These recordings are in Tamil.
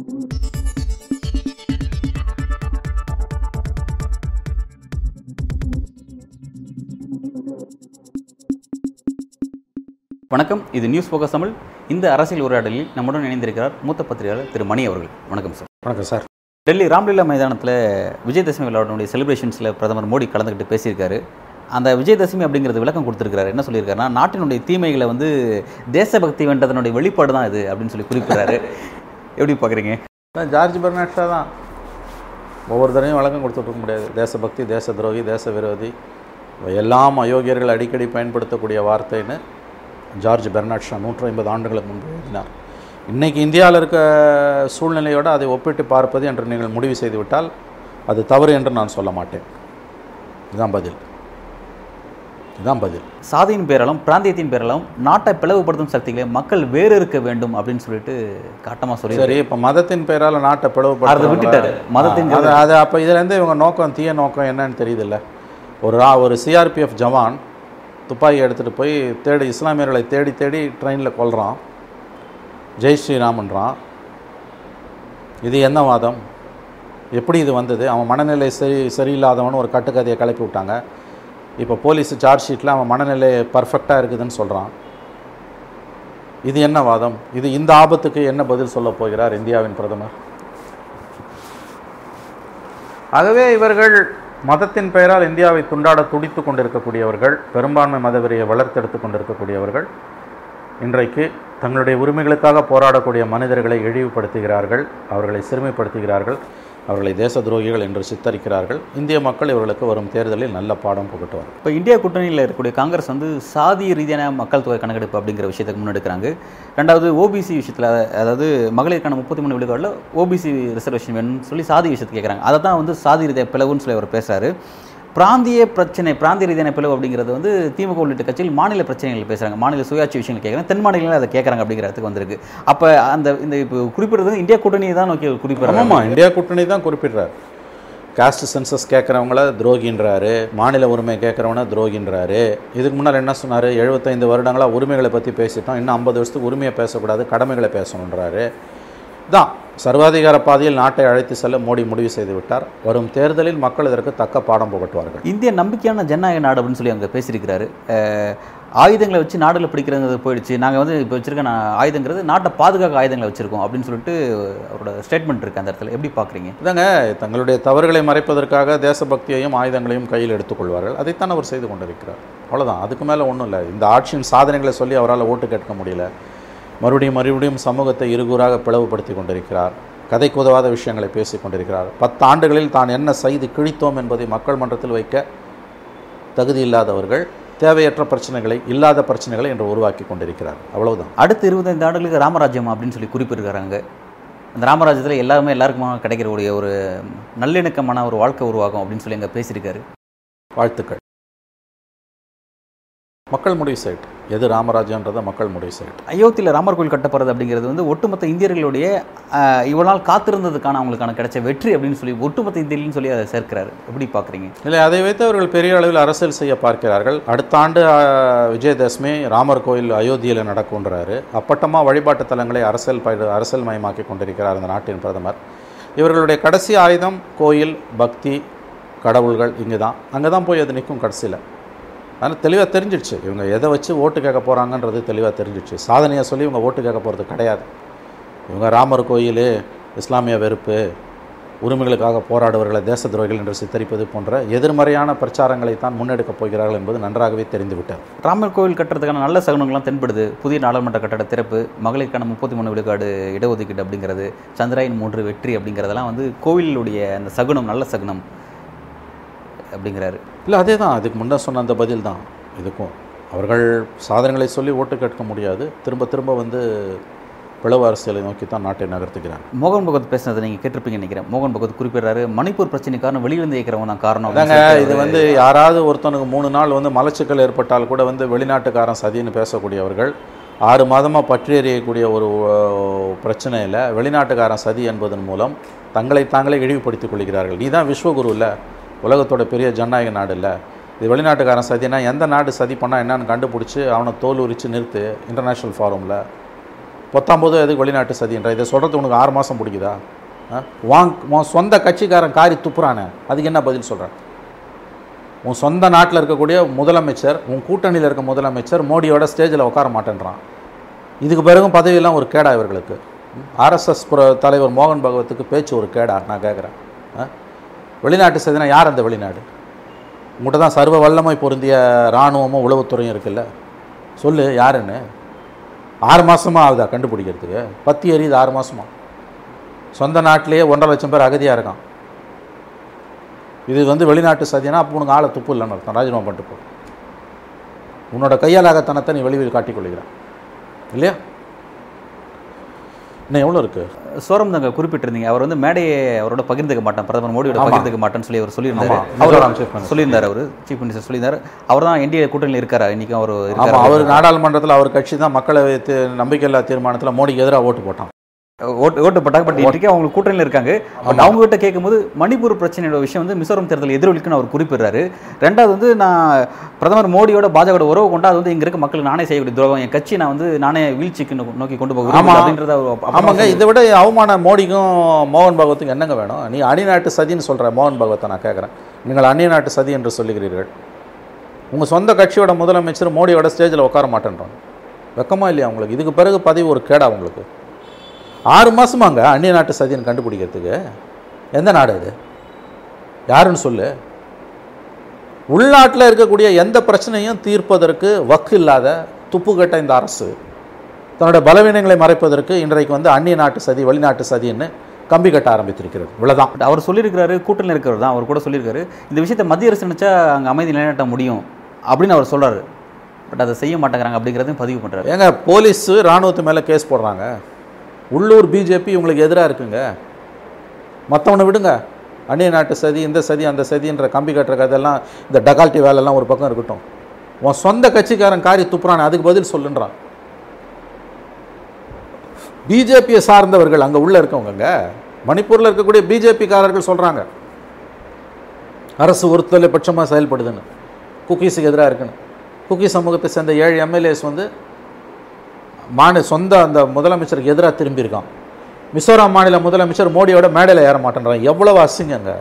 வணக்கம் இது நியூஸ் ஃபோக்கஸ் தமிழ். இந்த அரசியல் உரையாடலில் நம்முடன் இணைந்திருக்கிறார் மூத்த பத்திரிகையாளர் திரு மணி அவர்கள். வணக்கம் சார். வணக்கம் சார். டெல்லி ராம்லீலா மைதானத்தில் விஜயதசமி விழாவுடைய செலிப்ரேஷன்ஸில் பிரதமர் மோடி கலந்துக்கிட்டு பேசியிருக்காரு. அந்த விஜயதசமி அப்படிங்கிறது விளக்கம் கொடுத்துருக்காரு என்ன சொல்லியிருக்காருன்னா நாட்டினுடைய தீமைகளை வந்து தேசபக்தி வென்றதனுடைய வெளிப்பாடு தான் இது அப்படின்னு சொல்லி குறிப்பிட்றாரு. எப்படி பார்க்குறீங்க? நான் ஜார்ஜ் பெர்னாட்ஷா தான். ஒவ்வொரு தடவையும் வழக்கம் கொடுத்துட்டு இருக்க முடியாது. தேசபக்தி தேச துரோகி தேச விரோதி எல்லாம் அயோக்கியர்கள் அடிக்கடி பயன்படுத்தக்கூடிய வார்த்தைன்னு ஜார்ஜ் பெர்னாட்ஷா நூற்றி ஐம்பது ஆண்டுகளுக்கு முன்பு எழுதினார். இன்றைக்கி இந்தியாவில் இருக்க சூழ்நிலையோடு அதை ஒப்பிட்டு பார்ப்பது என்று நீங்கள் முடிவு செய்துவிட்டால் அது தவறு என்று நான் சொல்ல மாட்டேன். இதுதான் பதில். இதுதான் பதில். சாதியின் பேராலும் பிராந்தியத்தின் பேராலும் நாட்டை பிளவுபடுத்தும் சக்திகளை மக்கள் வேறு இருக்க வேண்டும் அப்படின்னு சொல்லிட்டு காட்டமாக சொல்லி சரி இப்போ மதத்தின் பெயரால் நாட்டை அதை பிளவுபடுத்துறவங்கள- விட்டுட்டாரு. மதத்தின் அது அப்போ இதுலேருந்து இவங்க நோக்கம் தீய நோக்கம் என்னன்னு தெரியுதுல்ல. ஒரு ரா ஒரு சிஆர்பிஎஃப் ஜவான் துப்பாக்கி எடுத்துகிட்டு போய் தேடி இஸ்லாமியர்களை தேடி தேடி ட்ரெயினில் கொல்றான். ஜெய் ஸ்ரீராமன்றான். இது என்ன வாதம்? எப்படி இது வந்தது? அவன் மனநிலை சரி சரியில்லாதவன் ஒரு கட்டுக்கதையை கிளப்பி விட்டாங்க. இப்போ போலீஸ் சார்ஜ் ஷீட்டில் அவன் மனநிலை பர்ஃபெக்டாக இருக்குதுன்னு சொல்கிறான் இது என்ன வாதம்? இது இந்த ஆபத்துக்கு என்ன பதில் சொல்ல போகிறார் இந்தியாவின் பிரதமர்? ஆகவே இவர்கள் மதத்தின் பெயரால் இந்தியாவை துண்டாட துடித்து கொண்டிருக்கக்கூடியவர்கள் பெரும்பான்மை மதவெறியை வளர்த்தெடுத்து கொண்டிருக்கக்கூடியவர்கள் இன்றைக்கு தங்களுடைய உரிமைகளுக்காக போராடக்கூடிய மனிதர்களை இழிவுபடுத்துகிறார்கள் அவர்களை சிறுமைப்படுத்துகிறார்கள். அவர்களை தேச துரோகிகள் என்று சித்தரிக்கிறார்கள். இந்திய மக்கள் இவர்களுக்கு வரும் தேர்தலில் நல்ல பாடம் புகட்டுவார் இப்போ இந்தியா கூட்டணியில் இருக்கக்கூடிய காங்கிரஸ் வந்து சாதி ரீதியான மக்கள் தொகை கணக்கெடுப்பு அப்படிங்கிற விஷயத்துக்கு முன்னெடுக்கிறாங்க. ரெண்டாவது ஓபிசி விஷயத்தில் அதாவது மகளிருக்கான முப்பத்தி மூணு விழுக்காடில் ஓபிசி ரிசர்வேஷன் வேணும்னு சொல்லி சாதி விஷயத்தை கேட்குறாங்க அதை தான் வந்து சாதி ரீதியாக பிளவுன்னு சொல்லி அவர் பேசுகிறாரு பிராந்திய பிரச்சனை பிராந்திய ரீதியான பிளவு அப்படிங்கிறது வந்து திமுக உள்ளிட்ட கட்சியில் மாநில பிரச்சனைகள் பேசுகிறாங்க மாநில சுயாட்சி விஷயங்கள் கேட்குறாங்க தென் மாநிலங்களில் அதை கேட்குறாங்க அப்படிங்கிறதுக்கு வந்திருக்கு. அப்போ அந்த இந்த இப்போ குறிப்பிடுறது இந்தியா கூட்டணியை தான் நோக்கி குறிப்பிடுறாங்க ஆமாம் இந்தியா கூட்டணி தான் குறிப்பிடுறார். காஸ்ட் சென்சஸ் கேட்குறவங்கள துரோகின்றாரு. மாநில உரிமை கேட்குறவன துரோகின்றாரு. இதுக்கு முன்னால் என்ன சொன்னார்? எழுபத்தைந்து வருடங்களாக உரிமைகளை பற்றி பேசிட்டோம். இன்னும் ஐம்பது வருஷத்துக்கு உரிமையை பேசக்கூடாது கடமைகளை பேசணுன்றாரு. தான். சர்வாதிகார பாதையில் நாட்டை அழைத்து செல்ல மோடி முடிவு செய்து விட்டார். வரும் தேர்தலில் மக்கள் இதற்கு தக்க பாடம் புகட்டுவார்கள். இந்தியா நம்பிக்கையான ஜனநாயக நாடு அப்படின்னு சொல்லி அங்கே பேசியிருக்கிறாரு. ஆயுதங்களை வச்சு நாடுல பிடிக்கிறது போயிடுச்சு. நாங்கள் வந்து இப்போ வச்சிருக்க நான் ஆயுதங்கிறது நாட்டை பாதுகாக்க ஆயுதங்களை வச்சிருக்கோம் அப்படின்னு சொல்லிட்டு அவரோட ஸ்டேட்மெண்ட் இருக்கு அந்த இடத்துல. எப்படி பார்க்குறீங்க இதாங்க தங்களுடைய தவறுகளை மறைப்பதற்காக தேசபக்தியையும் ஆயுதங்களையும் கையில் எடுத்துக்கொள்வார்கள். அதைத்தான் அவர் செய்து கொண்டிருக்கிறார். அவ்வளவுதான். அதுக்கு மேலே ஒன்றும் இல்லை. இந்த ஆட்சியின் சாதனைகளை சொல்லி அவரால் ஓட்டு கேட்க முடியல. மறுபடியும் மறுபடியும் சமூகத்தை இருகூறாக பிளவுபடுத்தி கொண்டிருக்கிறார். கதைக்கு உதவாத விஷயங்களை பேசிக் கொண்டிருக்கிறார். பத்து ஆண்டுகளில் தான் என்ன செய்து கிழித்தோம் என்பதை மக்கள் மன்றத்தில் வைக்க தகுதி இல்லாதவர்கள் தேவையற்ற பிரச்சனைகளை இல்லாத பிரச்சனைகளை இன்று உருவாக்கி கொண்டிருக்கிறார். அவ்வளவுதான். அடுத்த இருபத்தைந்து ஆண்டுகளுக்கு ராமராஜ்யம் அப்படின்னு சொல்லி குறிப்பிட்டிருக்கிறாங்க அந்த ராமராஜ்யத்தில் எல்லாருமே எல்லாருக்குமா கிடைக்கக்கூடிய ஒரு நல்லிணக்கமான ஒரு வாழ்க்கை உருவாகும் அப்படின்னு சொல்லி அங்கே பேசியிருக்காரு. வாழ்த்துக்கள். மக்கள் முடிவு செய்யட்டும் எது ராமராஜ்யன்றதை மக்கள் முடிவு செய்யட்டும். அயோத்தியில் ராமர் கோயில் கட்டப்படுறது அப்படிங்கிறது வந்து ஒட்டுமொத்த இந்தியர்களுடைய நாள் காத்திருந்ததுக்கான அவங்களுக்கான கிடைச்ச வெற்றி அப்படின்னு சொல்லி ஒட்டுமொத்த இந்தியர்கள்னு சொல்லி அதை சேர்க்கிறாரு. எப்படி பார்க்குறீங்க? இல்லை அதை வைத்து அவர்கள் பெரிய அளவில் அரசியல் செய்ய பார்க்கிறார்கள். அடுத்த ஆண்டு விஜயதசமி ராமர் கோயில் அயோத்தியில் நடக்கும்ன்றாரு. அப்பட்டமாக வழிபாட்டு தலங்களை அரசியல் அரசியல் மயமாக்கி கொண்டிருக்கிறார் இந்த நாட்டின் பிரதமர். இவர்களுடைய கடைசி ஆயுதம் கோயில் பக்தி கடவுள்கள் இங்கே தான் அங்கே தான் போய் அது நிற்கும் கடைசியில். அதனால் தெளிவாக தெரிஞ்சிடுச்சு. இவங்க எதை வச்சு ஓட்டு கேட்க போகிறாங்கன்றது தெளிவாக தெரிஞ்சிடுச்சு. சாதனையாக சொல்லி இவங்க ஓட்டு கேட்க போகிறது கிடையாது. இவங்க ராமர் கோயில் இஸ்லாமிய வெறுப்பு உரிமைகளுக்காக போராடுவர்களை தேச துரோகிகள் என்று சித்தரிப்பது போன்ற எதிர்மறையான பிரச்சாரங்களை தான் முன்னெடுக்கப் போகிறார்கள் என்பது நன்றாகவே தெரிந்துவிட்டார் ராமர் கோவில் கட்டுறதுக்கான நல்ல சகுனங்கள்லாம் தென்படுது. புதிய நாடாளுமன்ற கட்டட திறப்பு மகளிருக்கான முப்பத்தி மூணு விழுக்காடு இடஒதுக்கீடு அப்படிங்கிறது சந்திராயன் மூன்று வெற்றி அப்படிங்கிறதெல்லாம் வந்து கோவிலுடைய அந்த சகுனம் நல்ல சகுனம். அப்படிங்கிறாரு. இல்லை அதே தான் அதுக்கு முன்னே சொன்ன அந்த பதில் தான் இதுக்கும். அவர்கள் சாதனைகளை சொல்லி ஓட்டு கேட்க முடியாது. திரும்ப திரும்ப வந்து பிளவு அரசியலை நோக்கி தான் நாட்டை நகர்த்துகிறாங்க. மோகன் பகவத் பேசுனதை நீங்கள் கேட்டிருப்பீங்கன்னு நினைக்கிறேன். மோகன் பகவத் குறிப்பிடுறாரு மணிப்பூர் பிரச்சனை காரணம் வெளியிலிருந்து இயக்கிறவன் தான் காரணம். சொல்லிட்டு இது வந்து யாராவது ஒருத்தனுக்கு மூணு நாள் வந்து மலச்சிக்கல் ஏற்பட்டால் கூட வந்து வெளிநாட்டுக்காரன் சதின்னு பேசக்கூடியவர்கள் ஆறு மாதமாக பற்றி எறியக்கூடிய ஒரு பிரச்சனையில் வெளிநாட்டுக்காரன் சதி என்பதன் மூலம் தங்களை தாங்களே இழிவுபடுத்திக் கொள்கிறார்கள். நீ தான் விஸ்வகுரு இல்லை உலகத்தோட பெரிய ஜனநாயக நாடு இல்லை இது வெளிநாட்டுக்காரன் சதினா எந்த நாடு சதி பண்ணால் என்னன்னு கண்டுபிடிச்சி அவனை தோல் உரித்து நிறுத்து இன்டர்நேஷ்னல் ஃபாரமில் பத்தொம்போது எதுக்கு வெளிநாட்டு சதின்ற? இதை சொல்கிறது உனக்கு ஆறு மாதம் பிடிக்குதா? ஆ? வாங் உன் சொந்த கட்சிக்காரன் காரி துப்புறானே. அதுக்கு என்ன பதில் சொல்கிறேன் உன் சொந்த நாட்டில் இருக்கக்கூடிய முதலமைச்சர் உன் கூட்டணியில் இருக்க முதலமைச்சர் மோடியோட ஸ்டேஜில் உட்கார மாட்டேன்றான். இதுக்கு பிறகும் பதவியெல்லாம் ஒரு கேடா இவர்களுக்கு. ஆர்எஸ்எஸ் தலைவர் மோகன் பகவத்துக்கு பேச்சு ஒரு கேடா நான் கேட்குறேன் வெளிநாட்டு சதினா யார் அந்த வெளிநாடு? உங்கள்கிட்ட தான் சர்வ வல்லமை பொருந்திய இராணுவமும் உளவுத்துறையும் இருக்குல்ல. சொல்லு யாருன்னு? ஆறு மாதமாக ஆகுதா கண்டுபிடிக்கிறதுக்கு? பத்தி எரியுது ஆறு மாதமா சொந்த நாட்டிலேயே ஒன்றரை லட்சம் பேர் அகதியாக இருக்கான். இது வந்து வெளிநாட்டு சதினா அப்போ உனக்கு ஆளை துப்பு இல்லைன்னு அர்த்தம் ராஜினாமா பண்ணிட்டு போ. உன்னோட கையாலாகத்தனத்தை நீ வெளியில் காட்டிக்கொள்கிறான் இல்லையா? இன்னும் எவ்வளோ இருக்குது சோரம் தாங்க குறிப்பிட்டிருந்தீங்க. அவர் வந்து மேடையை அவரோட பகிர்ந்துக்க மாட்டேன். பிரதமர் மோடியோட. பகிர்ந்துக்க மாட்டேன்னு சொல்லி அவர் சொல்லியிருந்தாரு. அவர். சொல்லியிருந்தார் அவர். சீஃப் மினிஸ்டர் சொல்லியிருந்தாரு. அவர் தான் என்டிஏ கூட்டணியில் இருக்காரா? இன்னைக்கும் அவர் அவர் நாடாளுமன்றத்தில் அவர் கட்சி தான் மக்களவை நம்பிக்கையில்லா தீர்மானத்தில் மோடிக்கு எதிராக ஓட்டு போட்டான். ஓட்டு ஓட்டு போட்டாங்க பட் இன்றைக்கு அவங்க கூட்டணியில் இருக்காங்க. பட் அவங்க கிட்ட கேட்கும்போது மணிப்பூர் பிரச்சனையோட விஷயம் வந்து மிசோரம் தேர்தல் எதிரொலிக்குன்னு அவர் குறிப்பிடுறாரு. ரெண்டாவது வந்து நான் பிரதமர் மோடியோட பாஜக உறவு கொண்டா அது வந்து இங்க இருக்க மக்களுக்கு நானே செய்யக்கூடிய துரோகம். என் கட்சி நான் வந்து நானே வீழ்ச்சிக்கு நோக்கி கொண்டு போக ஆமா. விரும்பல அப்படின்றத ஆமாங்க. இதை விட அவமானம் மோடிக்கும் மோகன் பகவத்துக்கும் என்னங்க வேணும்? நீ அணி நாட்டு சதின்னு சொல்கிற மோகன் பகவத்தை நான் கேட்குறேன். நீங்கள் அந்நிய நாட்டு சதி என்று சொல்லுகிறீர்கள். உங்கள் சொந்த கட்சியோட முதலமைச்சர் மோடியோட ஸ்டேஜில் உட்கார மாட்டேன்றாங்க. வெக்கமா இல்லையா உங்களுக்கு? இதுக்கு பிறகு பதவி ஒரு கேடா உங்களுக்கு. ஆறு மாதமாங்க அந்நிய நாட்டு சதின்னு கண்டுபிடிக்கிறதுக்கு. எந்த நாடு அது? யாருன்னு சொல்லு. உள்நாட்டில் இருக்கக்கூடிய எந்த பிரச்சனையும் தீர்ப்பதற்கு வக்கு இல்லாத துப்புக்கட்ட இந்த அரசு. தன்னுடைய பலவீனங்களை மறைப்பதற்கு இன்றைக்கு வந்து அந்நிய நாட்டு சதி வெளிநாட்டு சதின்னு கம்பி கட்ட ஆரம்பித்திருக்கிறது. இவ்வளவுதான். பட் அவர் சொல்லியிருக்காரு கூட்டணியில் இருக்கிறவர் தான். அவர் கூட சொல்லியிருக்காரு இந்த விஷயத்தை மத்திய அரசு நினைச்சா அங்கே அமைதி நிலைநாட்ட முடியும் அப்படின்னு அவர் சொல்றாரு. பட் அதை செய்ய மாட்டேங்கிறாங்க அப்படிங்கிறதையும் பதிவு பண்றாரு. ஏங்க போலீஸ் இராணுவத்து மேலே கேஸ் போடுறாங்க. உள்ளூர் பிஜேபி உங்களுக்கு எதிராக இருக்குங்க. மற்றவனை விடுங்க. அந்நிய நாட்டு சதி இந்த சதி அந்த சதின்ற கம்பி கட்டுற கதையெல்லாம் இந்த டகால்ட்டி வேலைலாம் ஒரு பக்கம் இருக்கட்டும். உன் சொந்த கட்சிக்காரன் காரி துப்புறான் அதுக்கு பதில் சொல்லுன்றான். பிஜேபியை சார்ந்தவர்கள் அங்கே உள்ளே இருக்கவங்கங்க மணிப்பூரில் இருக்கக்கூடிய பிஜேபிக்காரர்கள் சொல்கிறாங்க அரசு ஒருத்தலை பட்சமாக செயல்படுதுன்னு. குக்கீஸுக்கு எதிராக இருக்குன்னு குக்கி சமூகத்தை சேர்ந்த ஏழு எம்எல்ஏஸ் வந்து மாநில சொந்த அந்த முதலமைச்சருக்கு எதிராக திரும்பியிருக்கான். மிசோராம் மாநில முதலமைச்சர் மோடியோட மேடையில் ஏற மாட்டேன்றான். எவ்வளவு அசிங்கங்க.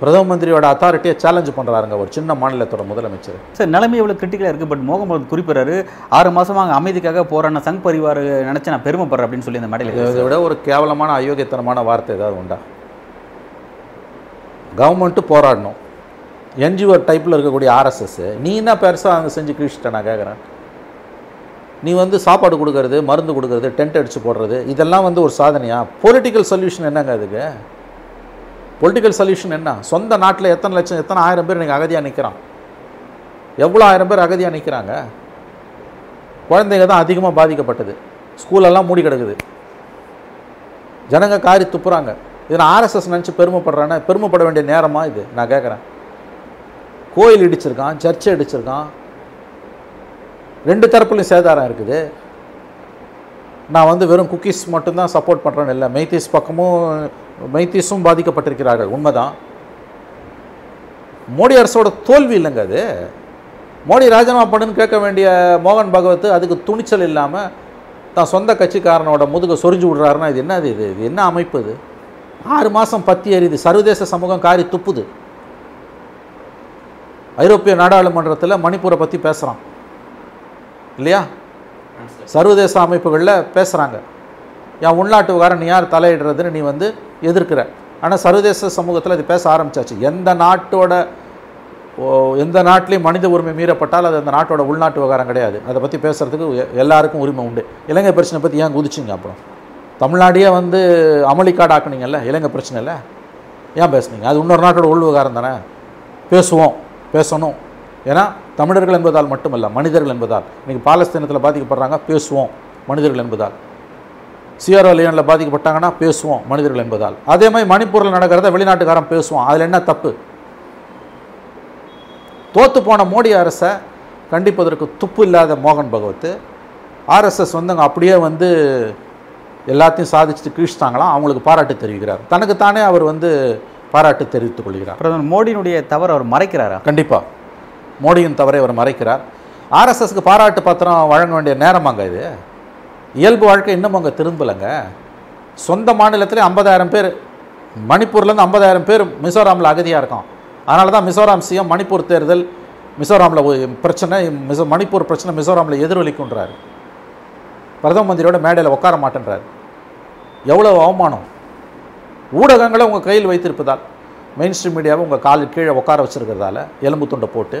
பிரதம மந்திரியோட அத்தாரிட்டியை சேலஞ்ச் பண்ணுறாருங்க ஒரு சின்ன மாநிலத்தோட முதலமைச்சர். சார் நிலைமை எவ்வளோ கிரிட்டிக்கலாக இருக்குது பட் மோகன் குறிப்பிடுறாரு ஆறு மாசமா அங்கே அமைதிக்காக போராடின சங் பரிவார் நினைச்சு நான் பெருமைப்படுறேன் அப்படின்னு சொல்லி அந்த மேடையில் இதை விட ஒரு கேவலமான அயோக்கியத்தனமான வார்த்தை ஏதாவது உண்டா? கவர்மெண்ட்டு போராடணும். என்ஜிஓ டைப்பில் இருக்கக்கூடிய ஆர்எஸ்எஸ் நீ என்ன பெருசாக அங்கே செஞ்சு கிழிச்சிட்ட நான் கேட்குறேன் நீ வந்து சாப்பாடு கொடுக்கறது மருந்து கொடுக்கறது டென்ட் அடித்து போடுறது இதெல்லாம் வந்து ஒரு சாதனையாக பொலிட்டிக்கல் சொல்யூஷன் என்னங்க அதுக்கு? பொலிட்டிக்கல் சொல்யூஷன் என்ன? சொந்த நாட்டில் எத்தனை லட்சம் எத்தனை ஆயிரம் பேர் நீங்கள் அகதியாக நிற்கிறான் எவ்வளோ ஆயிரம் பேர் அகதியாக நிற்கிறாங்க குழந்தைங்க தான் அதிகமாக பாதிக்கப்பட்டது. ஸ்கூலெல்லாம் மூடி கிடக்குது. ஜனங்க காரி துப்புறாங்க. இதில் ஆர்எஸ்எஸ் நினச்சி பெருமைப்படுறானே பெருமைப்பட வேண்டிய நேரமாக இது? நான் கேட்குறேன் கோயில் இடிச்சிருக்கான் சர்ச்சை அடிச்சிருக்கான் ரெண்டு தரப்புலையும் சேதாரம் இருக்குது. நான் வந்து வெறும் குக்கீஸ் மட்டும்தான் சப்போர்ட் பண்ணுறேன்னு இல்லை. மைத்திஸ் பக்கமும் மைத்திஸும் பாதிக்கப்பட்டிருக்கிறார்கள். உண்மைதான். மோடி அரசோட தோல்வி இல்லைங்க அது. மோடி ராஜினாமா பண்ணுன்னு கேட்க வேண்டிய மோகன் பகவத் அதுக்கு துணிச்சல் இல்லாமல் தான் சொந்த கட்சிக்காரனோட முதுக சொரிஞ்சு விடுறாருன்னா இது என்னது இது இது என்ன அமைப்பு இது? ஆறு மாதம் பத்தி எறியுது சர்வதேச சமூகம் காரி துப்புது. ஐரோப்பிய நாடாளுமன்றத்தில் மணிப்பூரை பற்றி பேசுகிறான் இல்லையா? சர்வதேச அமைப்புகளில் பேசுகிறாங்க என் உள்நாட்டு விவகாரம் நீ யார்? தலையிடுறதுன்னு நீ வந்து எதிர்க்கிற. ஆனால் சர்வதேச சமூகத்தில் அது பேச ஆரம்பிச்சாச்சு. எந்த நாட்டோட ஓ, எந்த நாட்டிலையும் மனித உரிமை மீறப்பட்டால் அது அந்த நாட்டோட உள்நாட்டு விவகாரம் கிடையாது. அதை பற்றி பேசுகிறதுக்கு எல்லாருக்கும் உரிமை உண்டு. இலங்கை பிரச்சனை பற்றி ஏன் குதிச்சிங்க அப்புறம்? தமிழ்நாடையே வந்து அமளிக்காடு ஆக்குனீங்கல்ல இலங்கை பிரச்சனை இல்லை? ஏன் பேசுனீங்க? அது இன்னொரு நாட்டோட உள் விவகாரம் தானே? பேசுவோம் பேசணும். ஏன்னா தமிழர்கள் என்பதால் மட்டுமல்ல மனிதர்கள் என்பதால். இன்னைக்கு பாலஸ்தீனத்தில் பாதிக்கப்படுறாங்க பேசுவோம் மனிதர்கள் என்பதால். சியரோ லியோனில் பாதிக்கப்பட்டாங்கன்னா பேசுவோம் மனிதர்கள் என்பதால். அதே மாதிரி மணிப்பூரில் நடக்கிறத வெளிநாட்டுக்காரன் பேசுவோம் அதில் என்ன தப்பு? தோத்து போன மோடி அரசை கண்டிப்பதற்கு துப்பு இல்லாத மோகன் பகவத். ஆர்எஸ்எஸ் வந்து அங்கே அப்படியே வந்து எல்லாத்தையும் சாதிச்சுட்டு கீழ்ச்சிட்டாங்களாம். அவங்களுக்கு பாராட்டு தெரிவிக்கிறார். தனக்குத்தானே அவர் வந்து பாராட்டு தெரிவித்துக் கொள்கிறார். பிரதமர் மோடியினுடைய தவறு அவர் மறைக்கிறாரா? கண்டிப்பாக மோடியின் தவறை அவர் மறைக்கிறார். ஆர்எஸ்எஸ்க்கு பாராட்டு பத்திரம் வழங்க வேண்டிய நேரமாங்க இது. இயல்பு வாழ்க்கை இன்னும் அங்கே திரும்பலைங்க. சொந்த மாநிலத்திலே ஐம்பதாயிரம் பேர் மணிப்பூர்லேருந்து ஐம்பதாயிரம் பேர் மிசோராமில் அகதியாக இருக்கும். அதனால தான் மிசோராம் சிஎம் மணிப்பூர் தேர்தல் மிசோராமில் பிரச்சனை மிசோ மணிப்பூர் பிரச்சனை மிசோராமில் எதிர்வலிக்குன்றார் பிரதம மந்திரியோட மேடையில் உட்கார மாட்டேன்றார். எவ்வளவு அவமானம். ஊடகங்களை உங்கள் கையில் வைத்திருப்பதால் மெயின் ஸ்ட்ரீம் மீடியாவை உங்கள் காலில் கீழே உட்கார வச்சுருக்கிறதால எலும்பு துண்டை போட்டு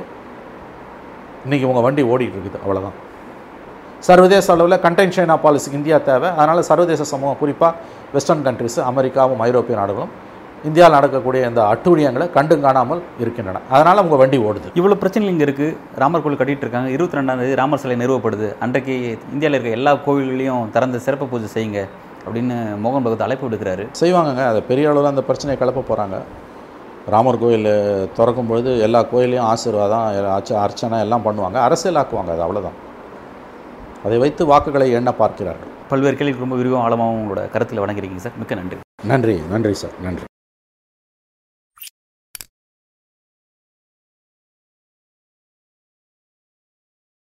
இன்றைக்கி உங்கள் வண்டி ஓடிட்டு இருக்குது அவ்வளோதான் சர்வதேச அளவில் கண்டெயின் சைனா பாலிசிக்கு இந்தியா தேவை. அதனால் சர்வதேச சமூகம் குறிப்பாக வெஸ்டர்ன் கண்ட்ரிஸ் அமெரிக்காவும் ஐரோப்பிய நாடுகளும் இந்தியாவில் நடக்கக்கூடிய இந்த அட்டூழியங்களை கண்டு காணாமல் இருக்கின்றன. அதனால் உங்கள் வண்டி ஓடுது. இவ்வளோ பிரச்சனைகள் இங்கே இருக்குது ராமர் கோவில் கட்டிட்டு இருக்காங்க. இருபத்தி ரெண்டாம் தேதி ராமர் சிலை நிறுவப்படுது. அன்றைக்கு இந்தியாவில் இருக்க எல்லா கோவில்களையும் திறந்து சிறப்பு பூஜை செய்யுங்க அப்படின்னு மோகன் பகவத் அழைப்பு விடுக்கிறாரு. செய்வாங்கங்க. அதை பெரிய அளவில் அந்த பிரச்சனையை கிளப்ப போகிறாங்க ராமர் கோயில் திறக்கும் பொழுது எல்லா கோயிலையும் ஆசீர்வாதம் அர்ச்ச- அர்ச்சனை எல்லாம் பண்ணுவாங்க. அரசியலாக்குவாங்க அது அவ்வளோதான் அதை வைத்து வாக்குகளை எண்ண பார்க்கிறார்கள். பல்வேறு கேள்விக்கு ரொம்ப விரிவாக ஆழமாகவும் உங்களோட கருத்தில் வழங்கியிருக்கீங்க சார். மிக்க நன்றி. நன்றி நன்றி சார். நன்றி.